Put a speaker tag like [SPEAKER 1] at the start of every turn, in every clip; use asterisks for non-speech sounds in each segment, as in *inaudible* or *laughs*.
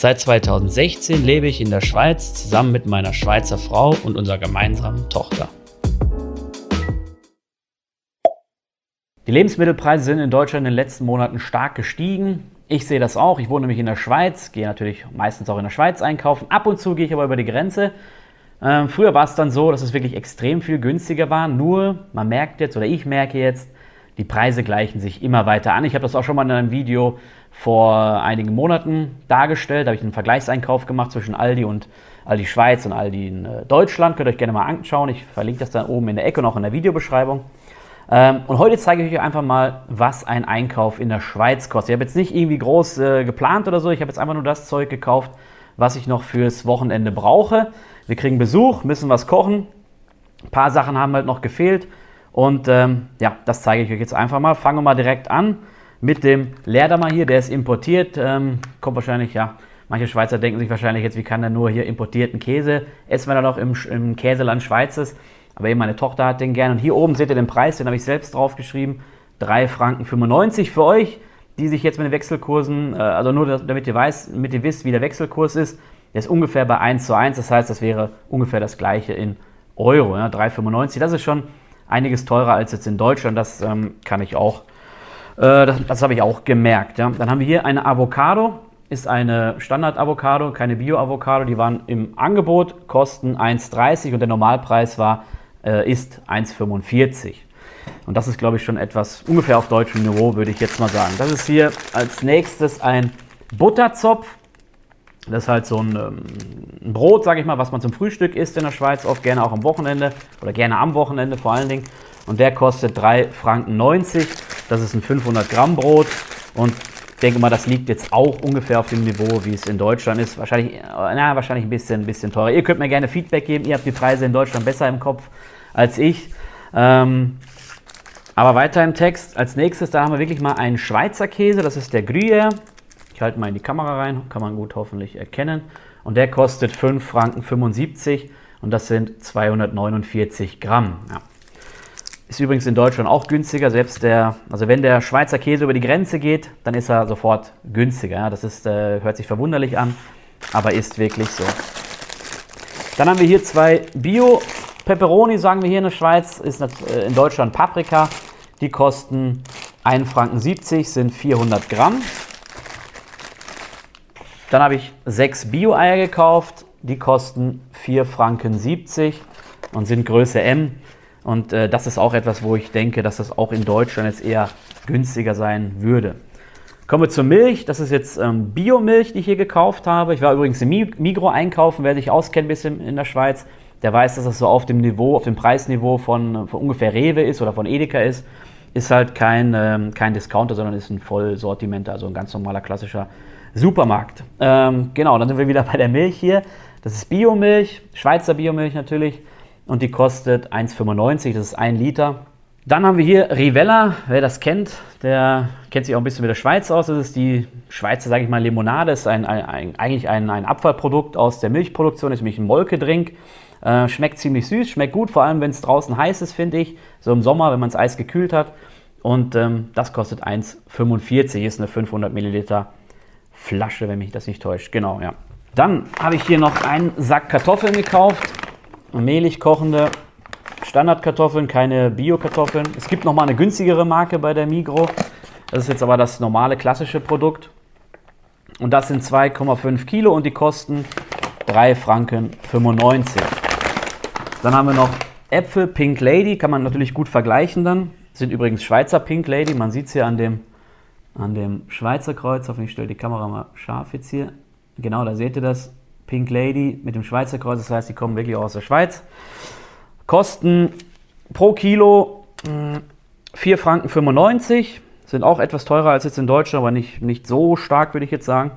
[SPEAKER 1] Seit 2016 lebe ich in der Schweiz zusammen mit meiner Schweizer Frau und unserer gemeinsamen Tochter.
[SPEAKER 2] Die Lebensmittelpreise sind in Deutschland in den letzten Monaten stark gestiegen. Ich sehe das auch. Ich wohne nämlich in der Schweiz, gehe natürlich meistens auch in der Schweiz einkaufen. Ab und zu gehe ich aber über die Grenze. Ähm, früher war es dann so, dass es wirklich extrem viel günstiger war. Nur, man merkt jetzt oder ich merke jetzt, die Preise gleichen sich immer weiter an. Ich habe das auch schon mal in einem Video vor einigen Monaten dargestellt. Da habe ich einen Vergleichseinkauf gemacht zwischen Aldi und Aldi Schweiz und Aldi in äh, Deutschland. Könnt ihr euch gerne mal anschauen. Ich verlinke das dann oben in der Ecke und auch in der Videobeschreibung. Ähm, und heute zeige ich euch einfach mal, was ein Einkauf in der Schweiz kostet. Ich habe jetzt nicht irgendwie groß äh, geplant oder so. Ich habe jetzt einfach nur das Zeug gekauft, was ich noch fürs Wochenende brauche. Wir kriegen Besuch, müssen was kochen. Ein paar Sachen haben halt noch gefehlt. Und ähm, ja, das zeige ich euch jetzt einfach mal. Fangen wir mal direkt an mit dem Leerdammer hier. Der ist importiert. Ähm, kommt wahrscheinlich, ja, manche Schweizer denken sich wahrscheinlich jetzt, wie kann der nur hier importierten Käse essen, wenn er noch im, im Käseland Schweiz ist. Aber eben meine Tochter hat den gern. Und hier oben seht ihr den Preis, den habe ich selbst draufgeschrieben. 3 Franken 95 für euch, die sich jetzt mit den Wechselkursen, äh, also nur damit ihr, weiß, damit ihr wisst, wie der Wechselkurs ist. Der ist ungefähr bei 1 zu 1, das heißt, das wäre ungefähr das gleiche in Euro. Ja, 3,95. Das ist schon einiges teurer als jetzt in Deutschland. Das ähm, kann ich auch, äh, das, das habe ich auch gemerkt. Ja. Dann haben wir hier eine Avocado. Ist eine Standard-Avocado, keine Bio-Avocado. Die waren im Angebot, kosten 1,30 und der Normalpreis war äh, ist 1,45. Und das ist, glaube ich, schon etwas ungefähr auf deutschem Niveau, würde ich jetzt mal sagen. Das ist hier als nächstes ein Butterzopf. Das ist halt so ein, ähm, ein Brot, sage ich mal, was man zum Frühstück isst in der Schweiz, oft gerne auch am Wochenende oder gerne am Wochenende vor allen Dingen. Und der kostet 3,90 Franken. Das ist ein 500 Gramm Brot und ich denke mal, das liegt jetzt auch ungefähr auf dem Niveau, wie es in Deutschland ist. Wahrscheinlich, äh, na, wahrscheinlich ein bisschen, bisschen teurer. Ihr könnt mir gerne Feedback geben. Ihr habt die Preise in Deutschland besser im Kopf als ich. Ähm, aber weiter im Text. Als nächstes, da haben wir wirklich mal einen Schweizer Käse. Das ist der Gruyère. Ich halte mal in die Kamera rein, kann man gut hoffentlich erkennen. Und der kostet 5 Franken 75 und das sind 249 Gramm. Ja. Ist übrigens in Deutschland auch günstiger. Selbst der, also wenn der Schweizer Käse über die Grenze geht, dann ist er sofort günstiger. Das ist, äh, hört sich verwunderlich an, aber ist wirklich so. Dann haben wir hier zwei Bio Pepperoni, sagen wir hier in der Schweiz, ist äh, in Deutschland Paprika. Die kosten 1,70 Franken, sind 400 Gramm. Dann habe ich sechs Bio-Eier gekauft. Die kosten 4,70 Franken und sind Größe M. Und äh, das ist auch etwas, wo ich denke, dass das auch in Deutschland jetzt eher günstiger sein würde. Kommen wir zur Milch. Das ist jetzt ähm, Biomilch, die ich hier gekauft habe. Ich war übrigens im Migro einkaufen. Wer sich auskennt ein bisschen in der Schweiz, der weiß, dass das so auf dem Niveau, auf dem Preisniveau von, von ungefähr Rewe ist oder von Edeka ist. Ist halt kein, ähm, kein Discounter, sondern ist ein Vollsortiment, also ein ganz normaler klassischer Supermarkt. Ähm, genau, dann sind wir wieder *laughs* bei der Milch hier. Das ist Biomilch, Schweizer Biomilch natürlich und die kostet 1,95, das ist ein Liter. Dann haben wir hier Rivella, wer das kennt, der kennt sich auch ein bisschen mit der Schweiz aus. Das ist die Schweizer, sage ich mal, Limonade, das ist ein, ein, ein, eigentlich ein, ein Abfallprodukt aus der Milchproduktion, ist nämlich ein Molkedrink. Äh, schmeckt ziemlich süß, schmeckt gut, vor allem wenn es draußen heiß ist, finde ich. So im Sommer, wenn man das Eis gekühlt hat. Und ähm, das kostet 1,45, ist eine 500 Milliliter Flasche, wenn mich das nicht täuscht. Genau, ja. Dann habe ich hier noch einen Sack Kartoffeln gekauft mehlig kochende Standardkartoffeln, keine Bio-Kartoffeln. Es gibt nochmal eine günstigere Marke bei der Migro. Das ist jetzt aber das normale klassische Produkt. Und das sind 2,5 Kilo und die kosten 3 Franken 95. Dann haben wir noch Äpfel Pink Lady, kann man natürlich gut vergleichen dann. Sind übrigens Schweizer Pink Lady, man sieht es hier an dem, an dem Schweizer Kreuz. Hoffentlich stelle die Kamera mal scharf jetzt hier. Genau, da seht ihr das. Pink Lady mit dem Schweizer Kreuz, das heißt, die kommen wirklich aus der Schweiz. Kosten pro Kilo 4 hm, Franken 95, sind auch etwas teurer als jetzt in Deutschland, aber nicht, nicht so stark, würde ich jetzt sagen.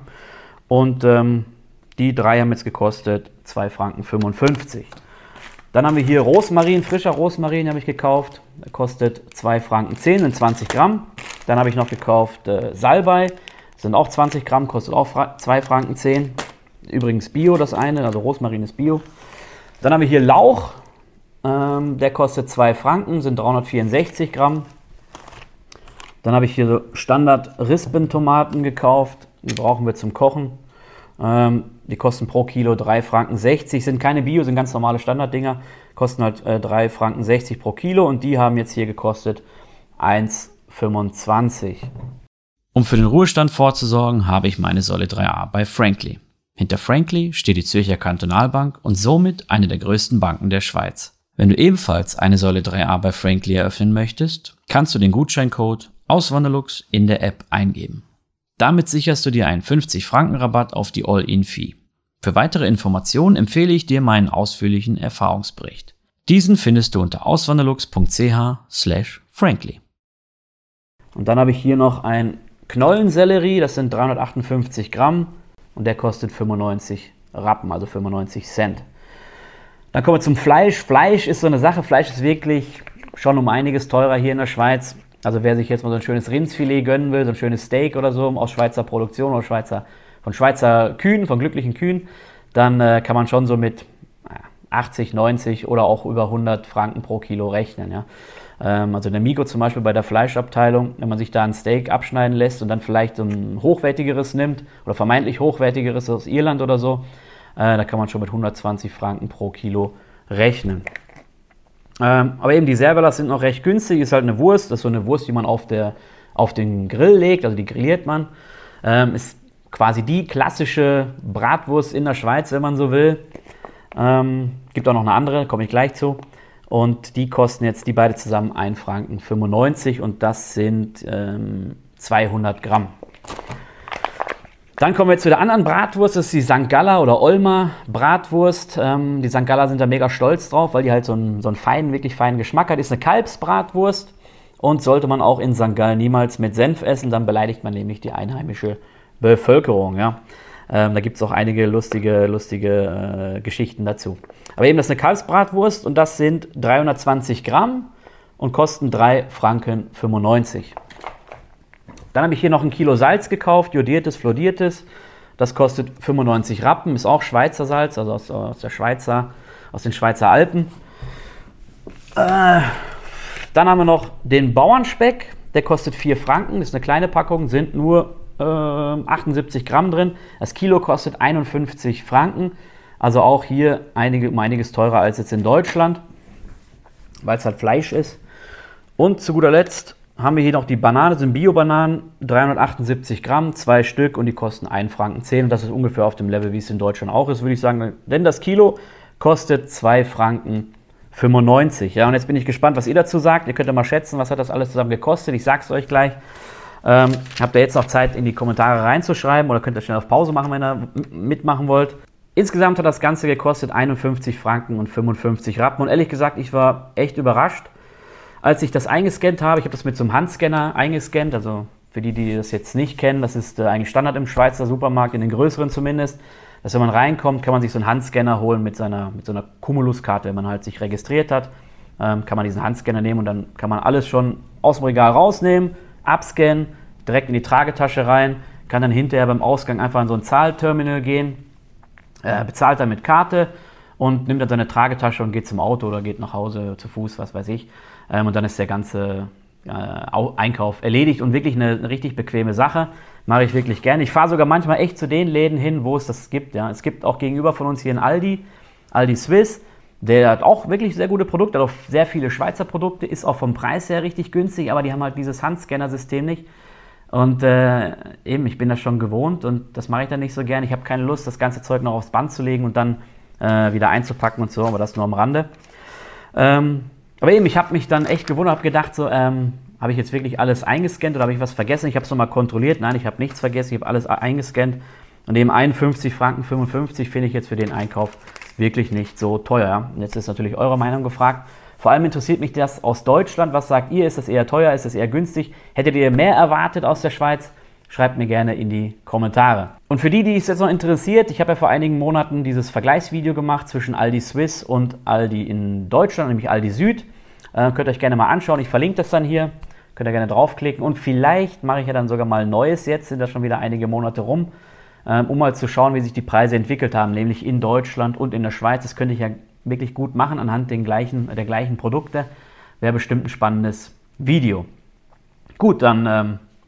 [SPEAKER 2] Und ähm, Die drei haben jetzt gekostet 2 Franken 55. Dann haben wir hier Rosmarin, frischer Rosmarin habe ich gekauft. Der kostet 2 Franken 10, sind 20 Gramm. Dann habe ich noch gekauft äh, Salbei, sind auch 20 Gramm, kostet auch 2 Franken 10. Übrigens Bio das eine, also Rosmarin ist Bio. Dann haben wir hier Lauch, ähm, der kostet 2 Franken, sind 364 Gramm. Dann habe ich hier so Standard-Rispentomaten gekauft, die brauchen wir zum Kochen. Ähm, die kosten pro Kilo 3 Franken 60, sind keine Bio, sind ganz normale Standarddinger, kosten halt äh, 3 Franken 60 pro Kilo und die haben jetzt hier gekostet 1,25.
[SPEAKER 1] Um für den Ruhestand vorzusorgen, habe ich meine Säule 3a bei Frankly. Hinter Frankly steht die Zürcher Kantonalbank und somit eine der größten Banken der Schweiz. Wenn du ebenfalls eine Säule 3a bei Frankly eröffnen möchtest, kannst du den Gutscheincode Auswanderlux in der App eingeben. Damit sicherst du dir einen 50 Franken Rabatt auf die All-In-Fee. Für weitere Informationen empfehle ich dir meinen ausführlichen Erfahrungsbericht. Diesen findest du unter auswanderlux.ch/frankly.
[SPEAKER 2] Und dann habe ich hier noch ein Knollensellerie, das sind 358 Gramm und der kostet 95 Rappen, also 95 Cent. Dann kommen wir zum Fleisch. Fleisch ist so eine Sache, Fleisch ist wirklich schon um einiges teurer hier in der Schweiz. Also wer sich jetzt mal so ein schönes Rindsfilet gönnen will, so ein schönes Steak oder so aus Schweizer Produktion oder Schweizer, von Schweizer Kühen, von glücklichen Kühen, dann äh, kann man schon so mit 80, 90 oder auch über 100 Franken pro Kilo rechnen. Ja. Ähm, also in der Migo zum Beispiel bei der Fleischabteilung, wenn man sich da ein Steak abschneiden lässt und dann vielleicht so ein hochwertigeres nimmt oder vermeintlich hochwertigeres aus Irland oder so, äh, da kann man schon mit 120 Franken pro Kilo rechnen. Ähm, aber eben die Serverlas sind noch recht günstig, ist halt eine Wurst, das ist so eine Wurst, die man auf, der, auf den Grill legt, also die grilliert man. Ähm, ist quasi die klassische Bratwurst in der Schweiz, wenn man so will. Ähm, gibt auch noch eine andere, komme ich gleich zu. Und die kosten jetzt die beide zusammen 1 Franken 95 und das sind ähm, 200 Gramm. Dann kommen wir zu der anderen Bratwurst, das ist die St. Galla oder Olmer Bratwurst. Ähm, die St. Galla sind da mega stolz drauf, weil die halt so einen, so einen feinen, wirklich feinen Geschmack hat. Ist eine Kalbsbratwurst und sollte man auch in St. Gallen niemals mit Senf essen, dann beleidigt man nämlich die einheimische Bevölkerung. Ja. Ähm, da gibt es auch einige lustige, lustige äh, Geschichten dazu. Aber eben, das ist eine Kalbsbratwurst und das sind 320 Gramm und kosten 3 Franken 95. Dann habe ich hier noch ein Kilo Salz gekauft, jodiertes, flodiertes. Das kostet 95 Rappen, ist auch Schweizer Salz, also aus, aus der Schweizer, aus den Schweizer Alpen. Äh, dann haben wir noch den Bauernspeck, der kostet 4 Franken, ist eine kleine Packung, sind nur äh, 78 Gramm drin. Das Kilo kostet 51 Franken, also auch hier einige, um einiges teurer als jetzt in Deutschland, weil es halt Fleisch ist. Und zu guter Letzt haben wir hier noch die Banane, sind Bio-Bananen, 378 Gramm, zwei Stück und die kosten 1 Franken 10 und das ist ungefähr auf dem Level, wie es in Deutschland auch ist, würde ich sagen. Denn das Kilo kostet 2 Franken 95. Ja, und jetzt bin ich gespannt, was ihr dazu sagt. Ihr könnt ja mal schätzen, was hat das alles zusammen gekostet. Ich sage es euch gleich. Ähm, habt ihr jetzt noch Zeit, in die Kommentare reinzuschreiben oder könnt ihr schnell auf Pause machen, wenn ihr mitmachen wollt. Insgesamt hat das Ganze gekostet 51 Franken und 55 Rappen. Und ehrlich gesagt, ich war echt überrascht als ich das eingescannt habe, ich habe das mit so einem Handscanner eingescannt, also für die, die das jetzt nicht kennen, das ist äh, eigentlich Standard im Schweizer Supermarkt, in den größeren zumindest, dass wenn man reinkommt, kann man sich so einen Handscanner holen mit, seiner, mit so einer Cumulus-Karte, wenn man halt sich registriert hat, ähm, kann man diesen Handscanner nehmen und dann kann man alles schon aus dem Regal rausnehmen, abscannen, direkt in die Tragetasche rein, kann dann hinterher beim Ausgang einfach in so ein Zahlterminal gehen, äh, bezahlt dann mit Karte und nimmt dann seine Tragetasche und geht zum Auto oder geht nach Hause zu Fuß, was weiß ich. Ähm, und dann ist der ganze äh, Einkauf erledigt und wirklich eine, eine, richtig bequeme Sache. Mache ich wirklich gerne. Ich fahre sogar manchmal echt zu den Läden hin, wo es das gibt. Ja. Es gibt auch gegenüber von uns hier einen Aldi, Aldi Swiss. Der hat auch wirklich sehr gute Produkte, hat auch sehr viele Schweizer Produkte, ist auch vom Preis her richtig günstig, aber die haben halt dieses Handscanner-System nicht. Und äh, eben, ich bin das schon gewohnt und das mache ich dann nicht so gern. Ich habe keine Lust, das ganze Zeug noch aufs Band zu legen und dann äh, wieder einzupacken und so, aber das nur am Rande. Ähm, aber eben, ich habe mich dann echt gewundert, habe gedacht, so, ähm, habe ich jetzt wirklich alles eingescannt oder habe ich was vergessen? Ich habe es nochmal kontrolliert. Nein, ich habe nichts vergessen, ich habe alles eingescannt. Und eben 51 Franken 55 finde ich jetzt für den Einkauf wirklich nicht so teuer. Und jetzt ist natürlich eure Meinung gefragt. Vor allem interessiert mich das aus Deutschland. Was sagt ihr? Ist das eher teuer? Ist das eher günstig? Hättet ihr mehr erwartet aus der Schweiz? Schreibt mir gerne in die Kommentare. Und für die, die es jetzt noch interessiert, ich habe ja vor einigen Monaten dieses Vergleichsvideo gemacht zwischen Aldi Swiss und Aldi in Deutschland, nämlich Aldi Süd. Äh, könnt ihr euch gerne mal anschauen. Ich verlinke das dann hier. Könnt ihr gerne draufklicken. Und vielleicht mache ich ja dann sogar mal Neues jetzt, sind da schon wieder einige Monate rum, äh, um mal zu schauen, wie sich die Preise entwickelt haben, nämlich in Deutschland und in der Schweiz. Das könnte ich ja wirklich gut machen anhand den gleichen, der gleichen Produkte. Wäre bestimmt ein spannendes Video. Gut, dann ähm,